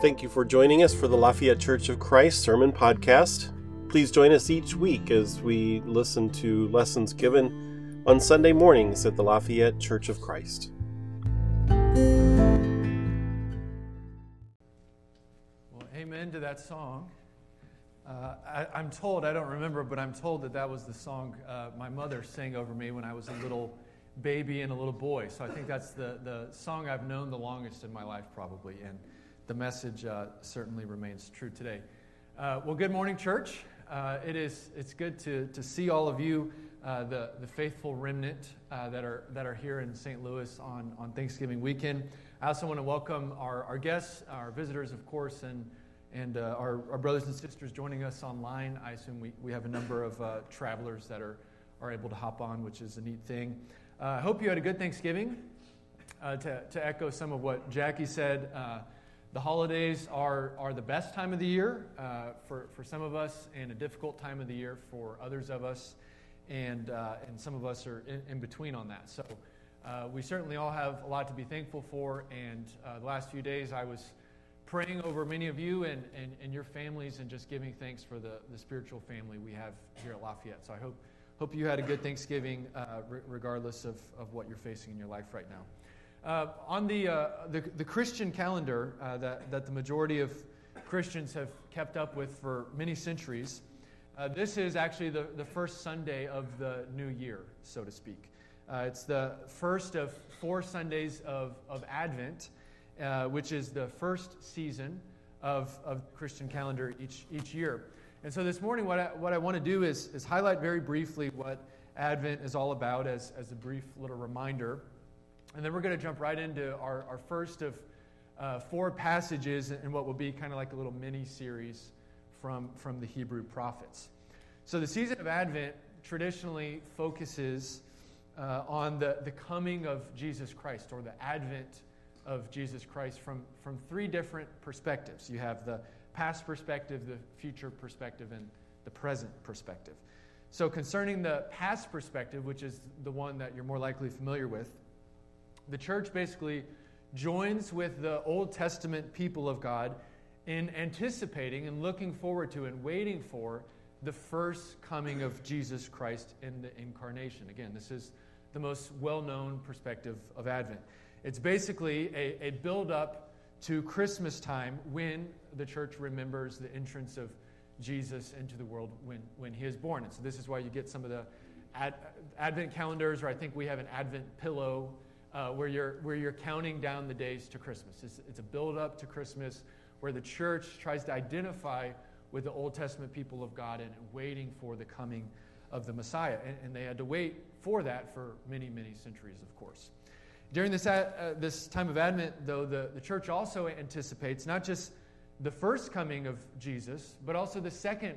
Thank you for joining us for the Lafayette Church of Christ Sermon Podcast. Please join us each week as we listen to lessons given on Sunday mornings at the Lafayette Church of Christ. Well, amen to that song. Uh, I, am told, I don't remember, but I'm told that that was the song uh, my mother sang over me when I was a little baby and a little boy. So I think that's the, the song I've known the longest in my life, probably. And the message uh, certainly remains true today. Uh, well, good morning, church. Uh, it is, it's good to, to see all of you, uh, the, the faithful remnant uh, that, are, that are here in St. Louis on, on Thanksgiving weekend. I also want to welcome our, our guests, our visitors, of course, and, and uh, our, our brothers and sisters joining us online. I assume we, we have a number of travelers that are, are able to hop on, which is a neat thing. I hope you had a good Thanksgiving. To, to echo some of what Jackie said, the holidays are, are the best time of the year uh, for, for some of us and a difficult time of the year for others of us. And, uh, and some of us are in, in between on that. So uh, we certainly all have a lot to be thankful for. And the last few days, I was praying over many of you and, and, and your families and just giving thanks for the, the spiritual family we have here at Lafayette. So I hope Hope you had a good Thanksgiving, uh, re- regardless of, of what you're facing in your life right now. Uh, on the, uh, the, the, Christian calendar uh, that, that the majority of Christians have kept up with for many centuries, uh, this is actually the, the first Sunday of the new year, so to speak. Uh, it's the first of four Sundays of, of Advent, which is the first season of, of Christian calendar each, each year. And so this morning, what I, what I want to do is, is highlight very briefly what Advent is all about as, as a brief little reminder. And then we're going to jump right into our, our first of uh, four passages in what will be kind of like a little mini series from, from the Hebrew prophets. So the season of Advent traditionally focuses uh, on the, the coming of Jesus Christ or the advent of Jesus Christ from, from three different perspectives. You have the past perspective, the future perspective, and the present perspective. So, concerning the past perspective, which is the one that you're more likely familiar with, the church basically joins with the Old Testament people of God in anticipating and looking forward to and waiting for the first coming of Jesus Christ in the incarnation. Again, this is the most well known perspective of Advent. It's basically a, a build up to Christmas time when the church remembers the entrance of Jesus into the world when, when he is born. And so this is why you get some of the ad, Advent calendars, or I think we have an Advent pillow uh, where, you're, where you're counting down the days to Christmas. It's, it's a build up to Christmas where the church tries to identify with the Old Testament people of God and waiting for the coming of the Messiah. And, and they had to wait for that for many, many centuries, of course. During this, uh, this time of Advent, though, the, the church also anticipates not just the first coming of Jesus, but also the second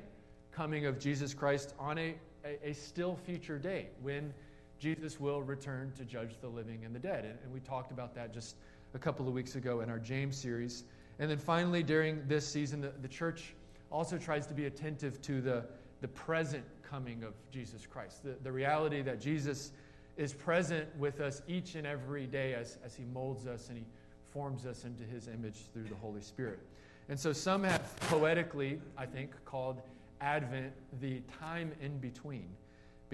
coming of Jesus Christ on a, a, a still future day when Jesus will return to judge the living and the dead. And, we talked about that just a couple of weeks ago in our James series. And then finally, during this season, the, the church also tries to be attentive to the, the present coming of Jesus Christ, the, the reality that Jesus is present with us each and every day as, as He molds us and He forms us into His image through the Holy Spirit. And so some have poetically, I think, called Advent the time in between.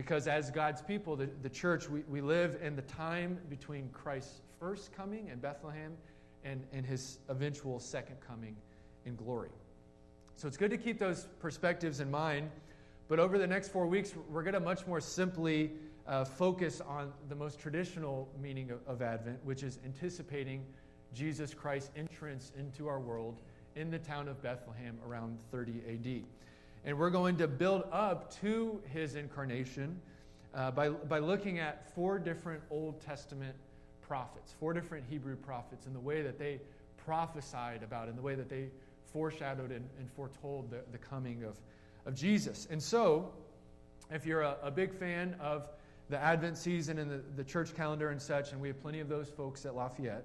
Because as God's people, the, the church, we, we live in the time between Christ's first coming in Bethlehem and, and his eventual second coming in glory. So it's good to keep those perspectives in mind. But over the next four weeks, we're going to much more simply uh, focus on the most traditional meaning of, of Advent, which is anticipating Jesus Christ's entrance into our world in the town of Bethlehem around 30 AD. And we're going to build up to his incarnation uh, by, by looking at four different Old Testament prophets, four different Hebrew prophets, and the way that they prophesied about and the way that they foreshadowed and, and foretold the, the coming of, of Jesus. And so, if you're a, a big fan of the Advent season and the, the church calendar and such, and we have plenty of those folks at Lafayette,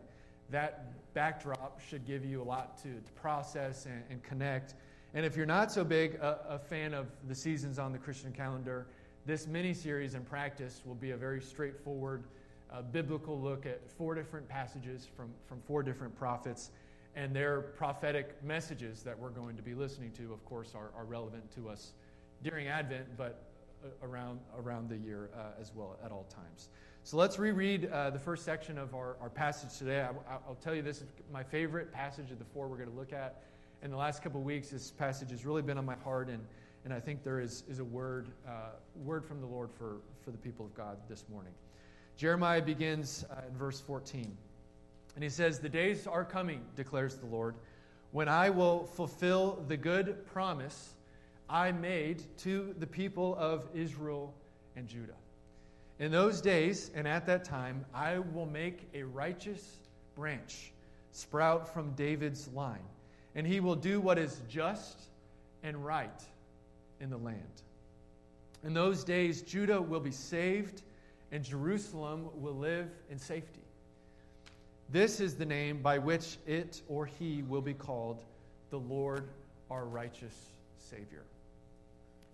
that backdrop should give you a lot to, to process and, and, connect. And if you're not so big a, a, fan of the seasons on the Christian calendar, this mini series in practice will be a very straightforward uh, biblical look at four different passages from, from four different prophets and their prophetic messages that we're going to be listening to, of course, are, are relevant to us during Advent, but uh, around, around the year uh, as well at all times. So let's reread uh, the first section of our, our passage today. I, will tell you this is my favorite passage of the four we're going to look at. In the last couple of weeks, this passage has really been on my heart, and, and I think there is, is a word, uh, word from the Lord for, for the people of God this morning. Jeremiah begins uh, in verse 14. And he says, The days are coming, declares the Lord, when I will fulfill the good promise I made to the people of Israel and Judah. In those days and at that time, I will make a righteous branch sprout from David's line, and he will do what is just and right in the land. In those days, Judah will be saved, and Jerusalem will live in safety. This is the name by which it or he will be called the Lord our righteous Savior.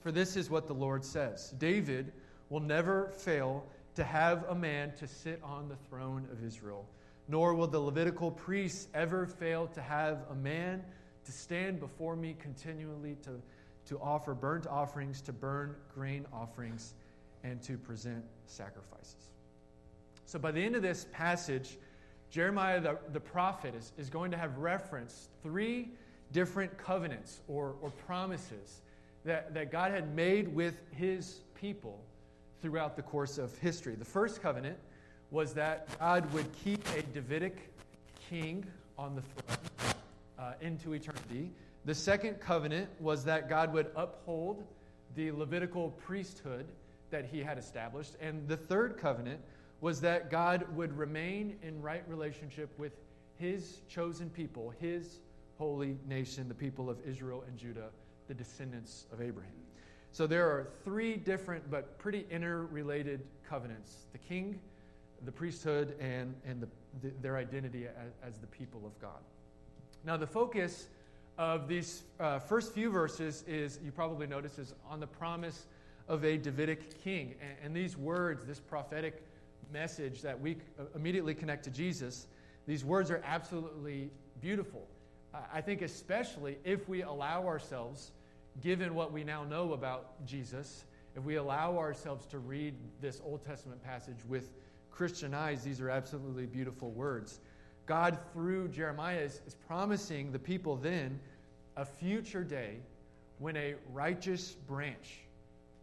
For this is what the Lord says David will never fail to have a man to sit on the throne of Israel, nor will the Levitical priests ever fail to have a man to stand before me continually to, to offer burnt offerings, to burn grain offerings, and to present sacrifices. So by the end of this passage, Jeremiah the, the prophet is, is going to have referenced three different covenants or, or promises that, that God had made with his people throughout the course of history. The first covenant was that God would keep a Davidic king on the throne uh, into eternity. The second covenant was that God would uphold the Levitical priesthood that he had established. And the third covenant was that God would remain in right relationship with his chosen people, his holy nation, the people of Israel and Judah, the descendants of Abraham. So there are three different but pretty interrelated covenants the king, the priesthood, and, and the, the, their identity as, as, the people of God. Now, the focus of these uh, first few verses is, you probably notice, is on the promise of a Davidic king. And, and these words, this prophetic message that we immediately connect to Jesus, these words are absolutely beautiful. I think, especially if we allow ourselves, given what we now know about Jesus, if we allow ourselves to read this Old Testament passage with Christian eyes, these are absolutely beautiful words. God, through Jeremiah, is, is promising the people then a future day when a righteous branch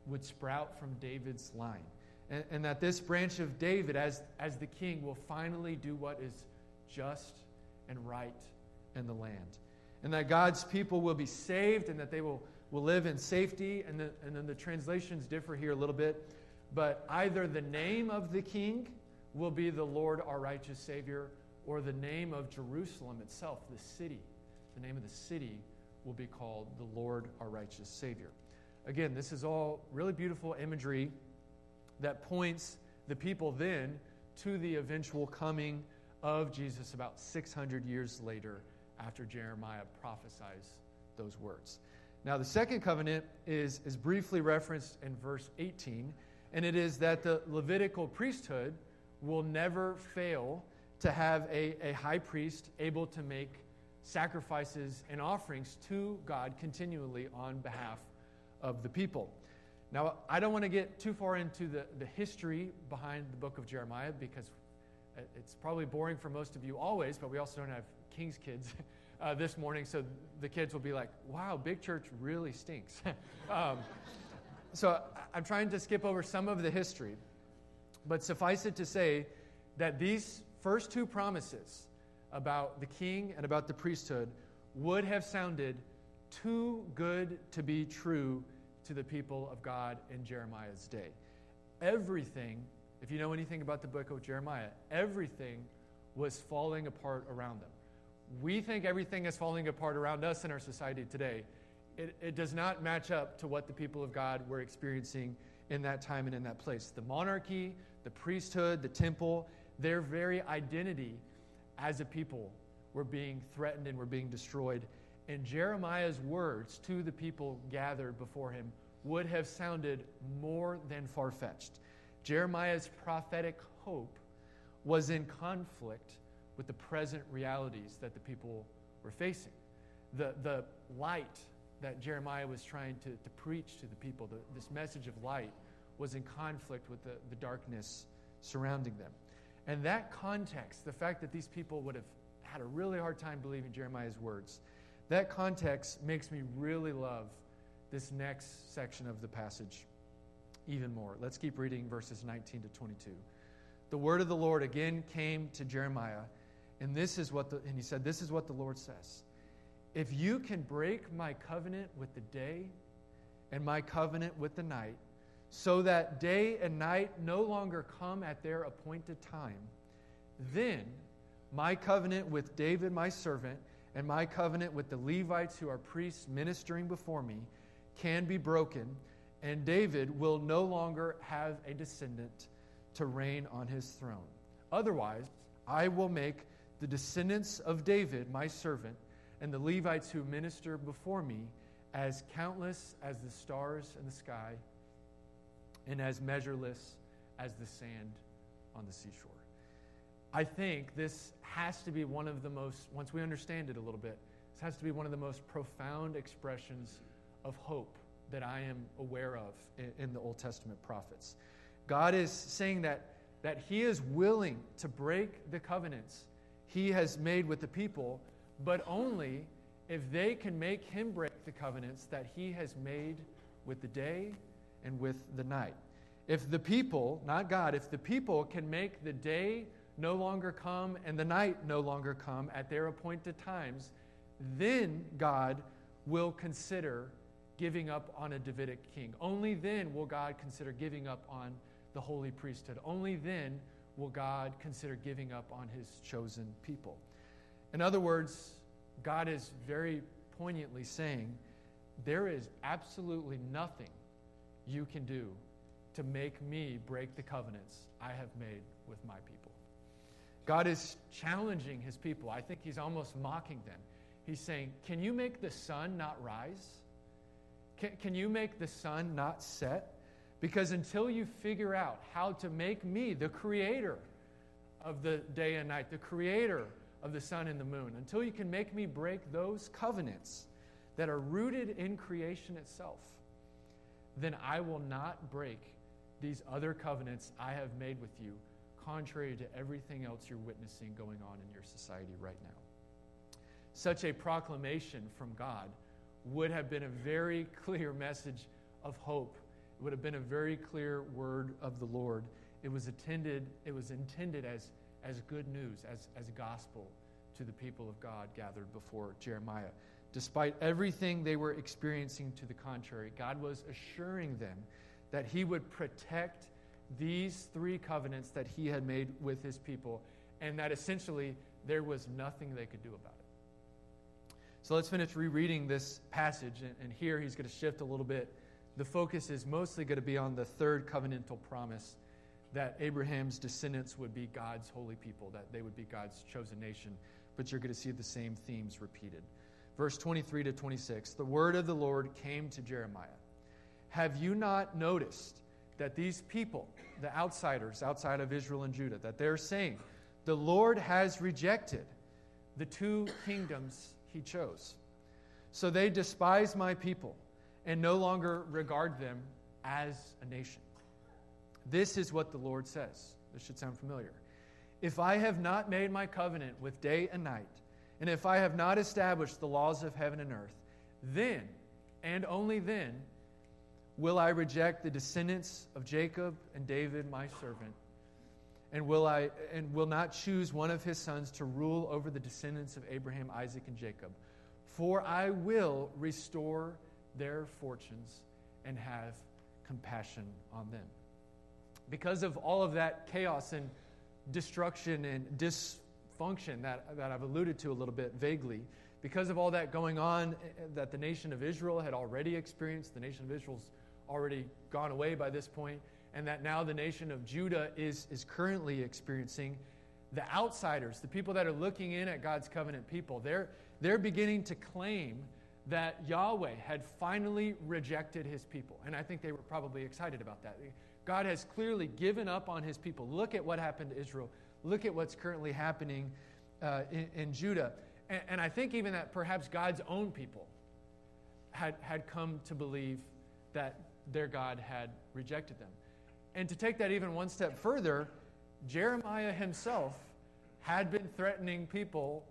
would sprout from David's line and, and that this branch of David, as, as the king, will finally do what is just and right in the land. And that God's people will be saved and that they will, will live in safety. And, the, and then the translations differ here a little bit. But either the name of the king will be the Lord our righteous Savior, or the name of Jerusalem itself, the city, the name of the city will be called the Lord our righteous Savior. Again, this is all really beautiful imagery that points the people then to the eventual coming of Jesus about 600 years later after Jeremiah prophesies those words. Now, the second covenant is, is briefly referenced in verse 18, and it is that the Levitical priesthood will never fail to have a, a high priest able to make sacrifices and offerings to God continually on behalf of the people. Now, I don't want to get too far into the, the history behind the book of Jeremiah because it's probably boring for most of you always, but we also don't have King's kids uh, this morning, so the kids will be like, wow, big church really stinks. um, so I'm trying to skip over some of the history, but suffice it to say that these first two promises about the king and about the priesthood would have sounded too good to be true to the people of God in Jeremiah's day. Everything, if you know anything about the book of Jeremiah, everything was falling apart around them. We think everything is falling apart around us in our society today. It, it does not match up to what the people of God were experiencing in that time and in that place. The monarchy, the priesthood, the temple, their very identity as a people were being threatened and were being destroyed and Jeremiah's words to the people gathered before him would have sounded more than far fetched. Jeremiah's prophetic hope was in conflict with the present realities that the people were facing. The, the light that Jeremiah was trying to, to preach to the people, the, this message of light, was in conflict with the, the darkness surrounding them. And that context, the fact that these people would have had a really hard time believing Jeremiah's words, that context makes me really love this next section of the passage even more. Let's keep reading verses 19 to 22. The word of the Lord again came to Jeremiah, and this is what the, and he said, This is what the Lord says. If you can break my covenant with the day and my covenant with the night, so that day and night no longer come at their appointed time, then my covenant with David, my servant, and my covenant with the Levites who are priests ministering before me can be broken, and David will no longer have a descendant to reign on his throne. Otherwise, I will make the descendants of David, my servant, and the Levites who minister before me as countless as the stars in the sky and as measureless as the sand on the seashore. I think this has to be one of the most, once we understand it a little bit, this has to be one of the most profound expressions of hope that I am aware of in, in the Old Testament prophets. God is saying that, that He is willing to break the covenants He has made with the people, but only if they can make Him break the covenants that He has made with the day and with the night. If the people, not God, if the people can make the day no longer come and the night no longer come at their appointed times, then God will consider giving up on a Davidic king. Only then will God consider giving up on the holy priesthood. Only then will God consider giving up on his chosen people. In other words, God is very poignantly saying, There is absolutely nothing you can do to make me break the covenants I have made with my people. God is challenging his people. I think he's almost mocking them. He's saying, Can you make the sun not rise? Can, can you make the sun not set? Because until you figure out how to make me the creator of the day and night, the creator of the sun and the moon, until you can make me break those covenants that are rooted in creation itself, then I will not break these other covenants I have made with you, contrary to everything else you're witnessing going on in your society right now. Such a proclamation from God would have been a very clear message of hope. It would have been a very clear word of the Lord. It was intended, it was intended as, as good news, as, as gospel to the people of God gathered before Jeremiah. Despite everything they were experiencing to the contrary, God was assuring them that He would protect these three covenants that He had made with His people, and that essentially there was nothing they could do about it. So let's finish rereading this passage. And, and here he's going to shift a little bit. The focus is mostly going to be on the third covenantal promise that Abraham's descendants would be God's holy people, that they would be God's chosen nation. But you're going to see the same themes repeated. Verse 23 to 26 The word of the Lord came to Jeremiah. Have you not noticed that these people, the outsiders outside of Israel and Judah, that they're saying, the Lord has rejected the two kingdoms he chose. So they despise my people and no longer regard them as a nation. This is what the Lord says. This should sound familiar. If I have not made my covenant with day and night, and if I have not established the laws of heaven and earth, then, and only then, will I reject the descendants of Jacob and David, my servant, and will I and will not choose one of his sons to rule over the descendants of Abraham, Isaac, and Jacob. For I will restore their fortunes and have compassion on them. Because of all of that chaos and destruction and dysfunction that, that I've alluded to a little bit vaguely, because of all that going on eh, that the nation of Israel had already experienced, the nation of Israel's already gone away by this point and that now the nation of Judah is, is currently experiencing. The outsiders, the people that are looking in at God's covenant people, they're, they're beginning to claim that Yahweh had finally rejected his people. And I think they were probably excited about that. God has clearly given up on his people. Look at what happened to Israel. Look at what's currently happening uh, in, in Judah. And, and I think even that perhaps God's own people had, had come to believe that their God had rejected them. And to take that even one step further, Jeremiah himself had been threatening people,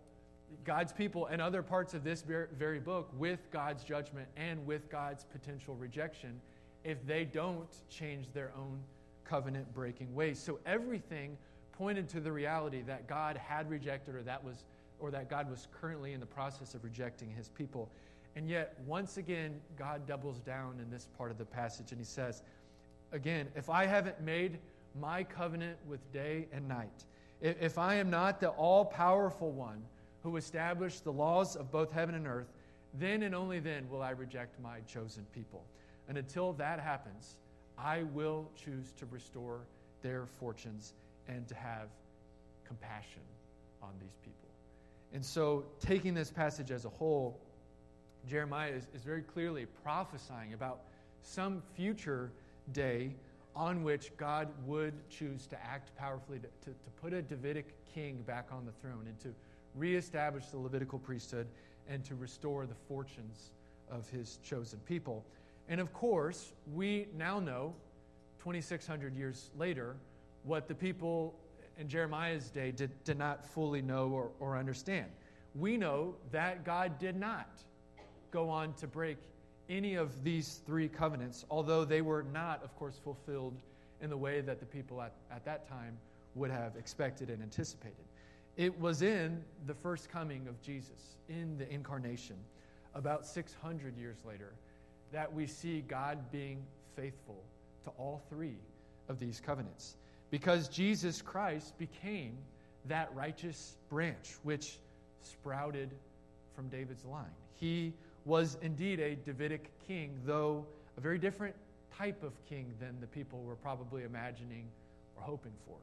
God's people, and other parts of this very book with God's judgment and with God's potential rejection if they don't change their own covenant breaking ways. So everything pointed to the reality that God had rejected or that was or that God was currently in the process of rejecting his people. And yet, once again, God doubles down in this part of the passage and he says, Again, if I haven't made my covenant with day and night, if I am not the all powerful one who established the laws of both heaven and earth, then and only then will I reject my chosen people. And until that happens, I will choose to restore their fortunes and to have compassion on these people. And so, taking this passage as a whole, Jeremiah is, is very clearly prophesying about some future day on which God would choose to act powerfully to, to, to, put a Davidic king back on the throne and to reestablish the Levitical priesthood and to restore the fortunes of his chosen people. And of course, we now know, 2,600 years later, what the people in Jeremiah's day did, did not fully know or, or understand. We know that God did not go on to break any of these three covenants, although they were not, of course, fulfilled in the way that the people at, at that time would have expected and anticipated. It was in the first coming of Jesus, in the incarnation, about 600 years later, that we see God being faithful to all three of these covenants. Because Jesus Christ became that righteous branch which sprouted from David's line. He was indeed a Davidic king, though a very different type of king than the people were probably imagining or hoping for.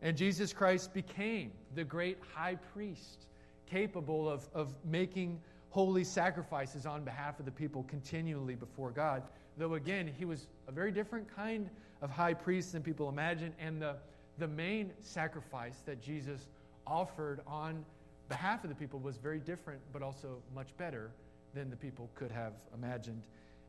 And Jesus Christ became the great high priest, capable of, of making holy sacrifices on behalf of the people continually before God. Though, again, he was a very different kind of high priest than people imagine. And the, the main sacrifice that Jesus offered on behalf of the people was very different, but also much better than the people could have imagined.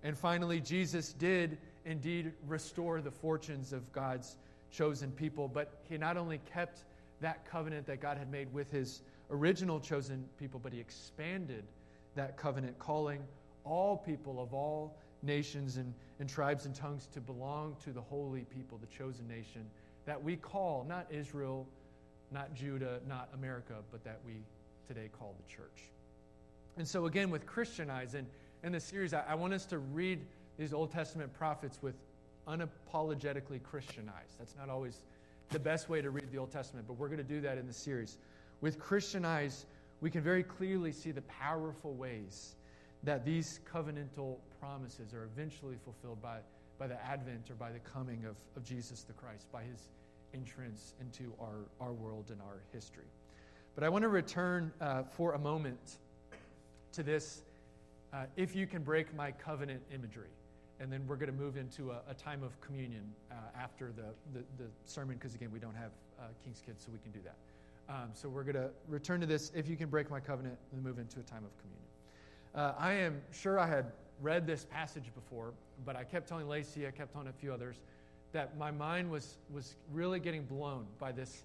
And finally, Jesus did indeed restore the fortunes of God's chosen people, but he not only kept that covenant that God had made with his original chosen people, but he expanded that covenant, calling all people of all nations and, and tribes and tongues to belong to the holy people, the chosen nation, that we call not Israel, not Judah, not America, but that we today call the church. And so, again, with Christian eyes, and in this series, I, I want us to read these Old Testament prophets with unapologetically Christianized. That's not always the best way to read the Old Testament, but we're going to do that in the series. With Christian eyes, we can very clearly see the powerful ways that these covenantal promises are eventually fulfilled by, by the advent or by the coming of, of Jesus the Christ, by his entrance into our, our world and our history. But I want to return uh, for a moment to this uh, if you can break my covenant imagery. And then we're going to move into a, a time of communion uh, after the, the, the sermon, because again, we don't have uh, King's Kids, so we can do that. Um, so we're going to return to this if you can break my covenant and move into a time of communion. Uh, I am sure I had read this passage before, but I kept telling Lacey, I kept telling a few others, that my mind was, was really getting blown by this,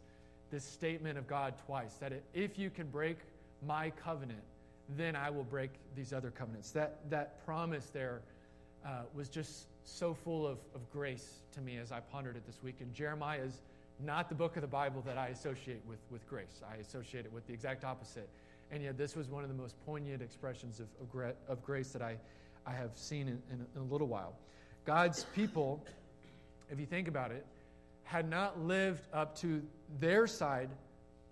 this statement of God twice that if you can break my covenant, then I will break these other covenants. That, that promise there uh, was just so full of, of grace to me as I pondered it this week. And Jeremiah is not the book of the Bible that I associate with, with grace. I associate it with the exact opposite. And yet, this was one of the most poignant expressions of, of, of grace that I, I have seen in, in, in a little while. God's people, if you think about it, had not lived up to their side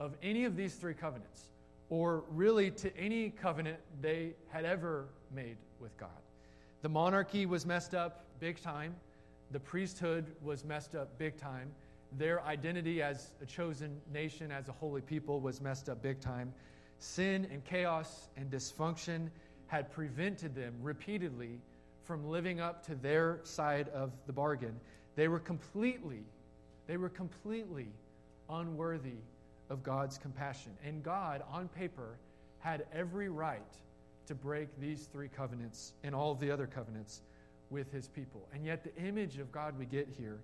of any of these three covenants, or really to any covenant they had ever made with God. The monarchy was messed up big time, the priesthood was messed up big time their identity as a chosen nation, as a holy people, was messed up big time. Sin and chaos and dysfunction had prevented them repeatedly from living up to their side of the bargain. They were completely, they were completely unworthy of God's compassion. And God, on paper, had every right to break these three covenants and all the other covenants with his people. And yet, the image of God we get here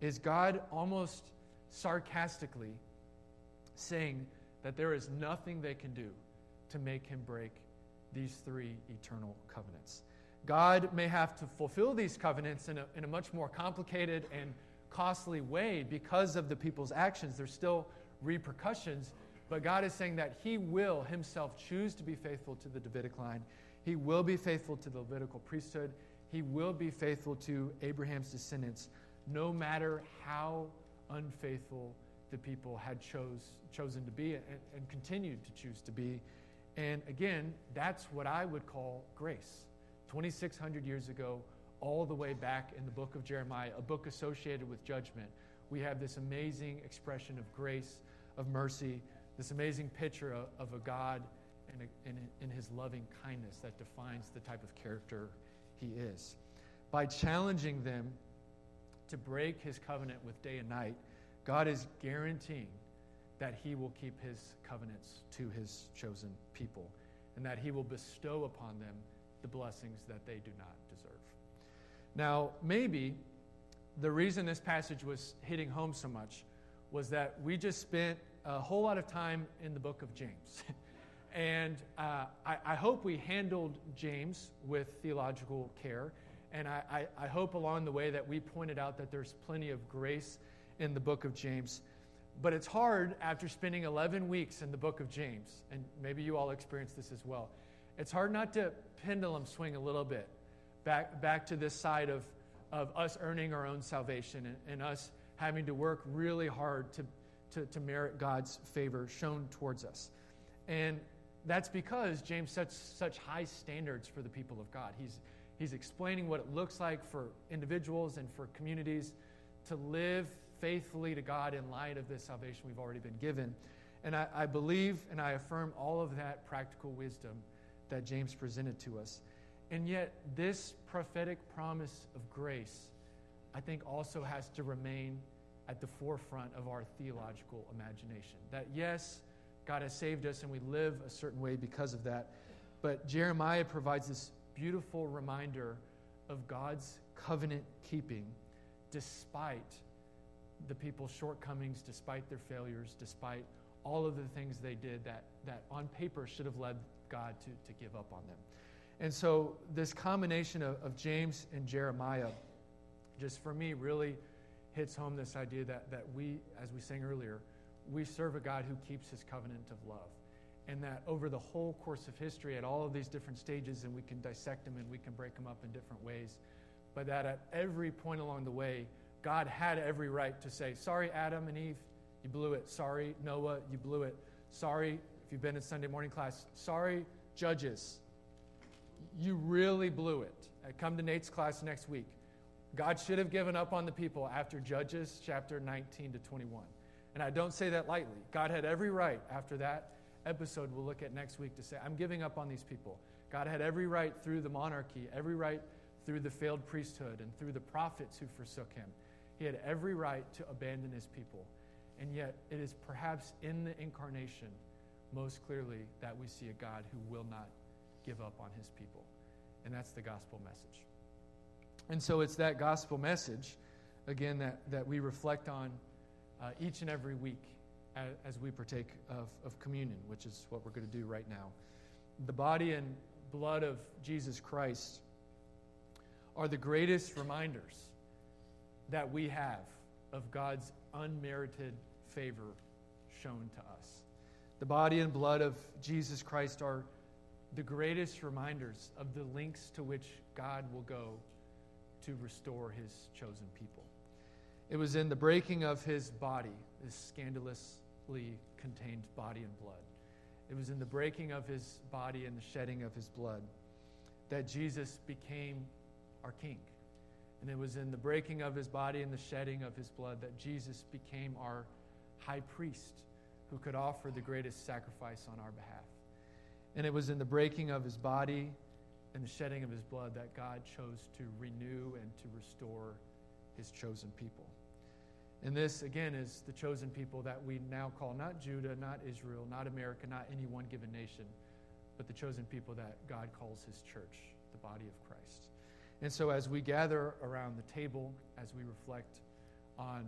is God almost sarcastically saying that there is nothing they can do to make him break these three eternal covenants. God may have to fulfill these covenants in a, in a much more complicated and costly way because of the people's actions. There's still repercussions, but God is saying that He will Himself choose to be faithful to the Davidic line. He will be faithful to the Levitical priesthood. He will be faithful to Abraham's descendants, no matter how unfaithful the people had chose, chosen to be and, and continued to choose to be. And again, that's what I would call grace. 2,600 years ago, all the way back in the book of Jeremiah, a book associated with judgment, we have this amazing expression of grace, of mercy, this amazing picture of, of a God and, in his loving kindness that defines the type of character he is. By challenging them to break his covenant with day and night, God is guaranteeing that he will keep his covenants to his chosen people and that he will bestow upon them the blessings that they do not deserve. Now, maybe the reason this passage was hitting home so much was that we just spent a whole lot of time in the book of James. and uh, I, I, hope we handled James with theological care. And I, I, I hope along the way that we pointed out that there's plenty of grace in the book of James. But it's hard after spending 11 weeks in the book of James, and maybe you all experienced this as well. It's hard not to pendulum swing a little bit back, back to this side of, of us earning our own salvation and, and us having to work really hard to, to, to merit God's favor shown towards us. And that's because James sets such high standards for the people of God. He's, he's explaining what it looks like for individuals and for communities to live faithfully to God in light of this salvation we've already been given. And I, I believe and I affirm all of that practical wisdom that James presented to us. And yet, this prophetic promise of grace, I think, also has to remain at the forefront of our theological imagination. That, yes, God has saved us and we live a certain way because of that. But Jeremiah provides this beautiful reminder of God's covenant keeping despite the people's shortcomings, despite their failures, despite all of the things they did that, that on paper should have led God to, to give up on them. And so, this combination of, of James and Jeremiah, just for me, really hits home this idea that, that we, as we sang earlier, we serve a God who keeps his covenant of love. And that over the whole course of history, at all of these different stages, and we can dissect them and we can break them up in different ways, but that at every point along the way, God had every right to say, Sorry, Adam and Eve, you blew it. Sorry, Noah, you blew it. Sorry, if you've been in Sunday morning class, sorry, judges, you really blew it. Come to Nate's class next week. God should have given up on the people after Judges chapter 19 to 21. And I don't say that lightly. God had every right after that episode we'll look at next week to say, I'm giving up on these people. God had every right through the monarchy, every right through the failed priesthood, and through the prophets who forsook him. He had every right to abandon his people. And yet, it is perhaps in the incarnation most clearly that we see a God who will not give up on his people. And that's the gospel message. And so it's that gospel message, again, that, that we reflect on uh, each and every week as, we partake of, of communion, which is what we're going to do right now. The body and blood of Jesus Christ are the greatest reminders that we have of God's unmerited favor shown to us. The body and blood of Jesus Christ are the greatest reminders of the lengths to which God will go to restore his chosen people. It was in the breaking of his body, this contained body and blood. It was in the breaking of his body and the shedding of his blood that Jesus became our king. And it was in the breaking of his body and the shedding of his blood that Jesus became our high priest who could offer the greatest sacrifice on our behalf. And it was in the breaking of his body and the shedding of his blood that God chose to renew and to restore his chosen people. And this, again, is the chosen people that we now call not Judah, not Israel, not America, not any one given nation, but the chosen people that God calls his church, the body of Christ. And so, as we gather around the table, as we reflect on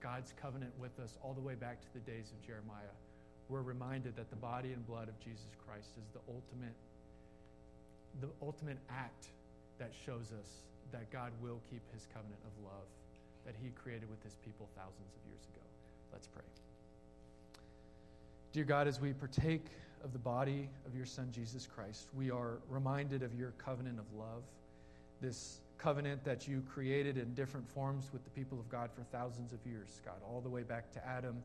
God's covenant with us all the way back to the days of Jeremiah, we're reminded that the body and blood of Jesus Christ is the ultimate, the ultimate act that shows us that God will keep his covenant of love that he created with his people thousands of years ago. Let's pray. Dear God, as we partake of the body of your Son, Jesus Christ, we are reminded of your covenant of love, this covenant that you created in different forms with the people of God for thousands of years, God, all the way back to Adam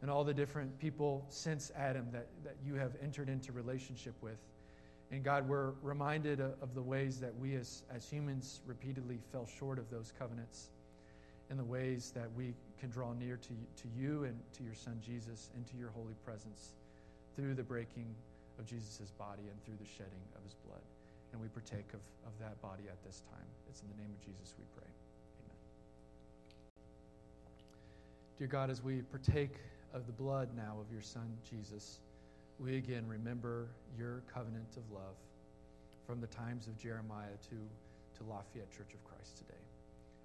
and all the different people since Adam that, that you have entered into relationship with. And God, we're reminded of the ways that we as, as humans repeatedly fell short of those covenants and the ways that we can draw near to, to you and to your Son Jesus and to your holy presence through the breaking of Jesus' body and through the shedding of his blood. And we partake of, of that body at this time. It's in the name of Jesus we pray. Amen. Dear God, as we partake of the blood now of your Son Jesus, we again remember your covenant of love from the times of Jeremiah to, to Lafayette Church of Christ today.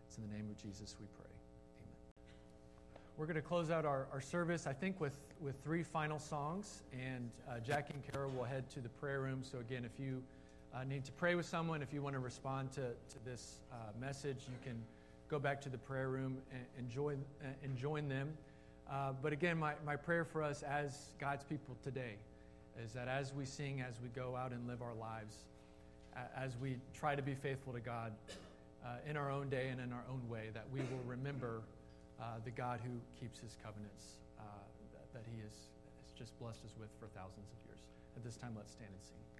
It's in the name of Jesus we pray. Amen. We're going to close out our, our service, I think, with, with three final songs, and uh, Jackie and Kara will head to the prayer room. So, again, if you uh, need to pray with someone, if you want to respond to, to this uh, message, you can go back to the prayer room and, and, join, and join them. Uh, but again, my, my prayer for us as God's people today is that as we sing, as we go out and live our lives, as we try to be faithful to God uh, in our own day and in our own way, that we will remember uh, the God who keeps his covenants uh, that, that, he has, has just blessed us with for thousands of years. At this time, let's stand and sing.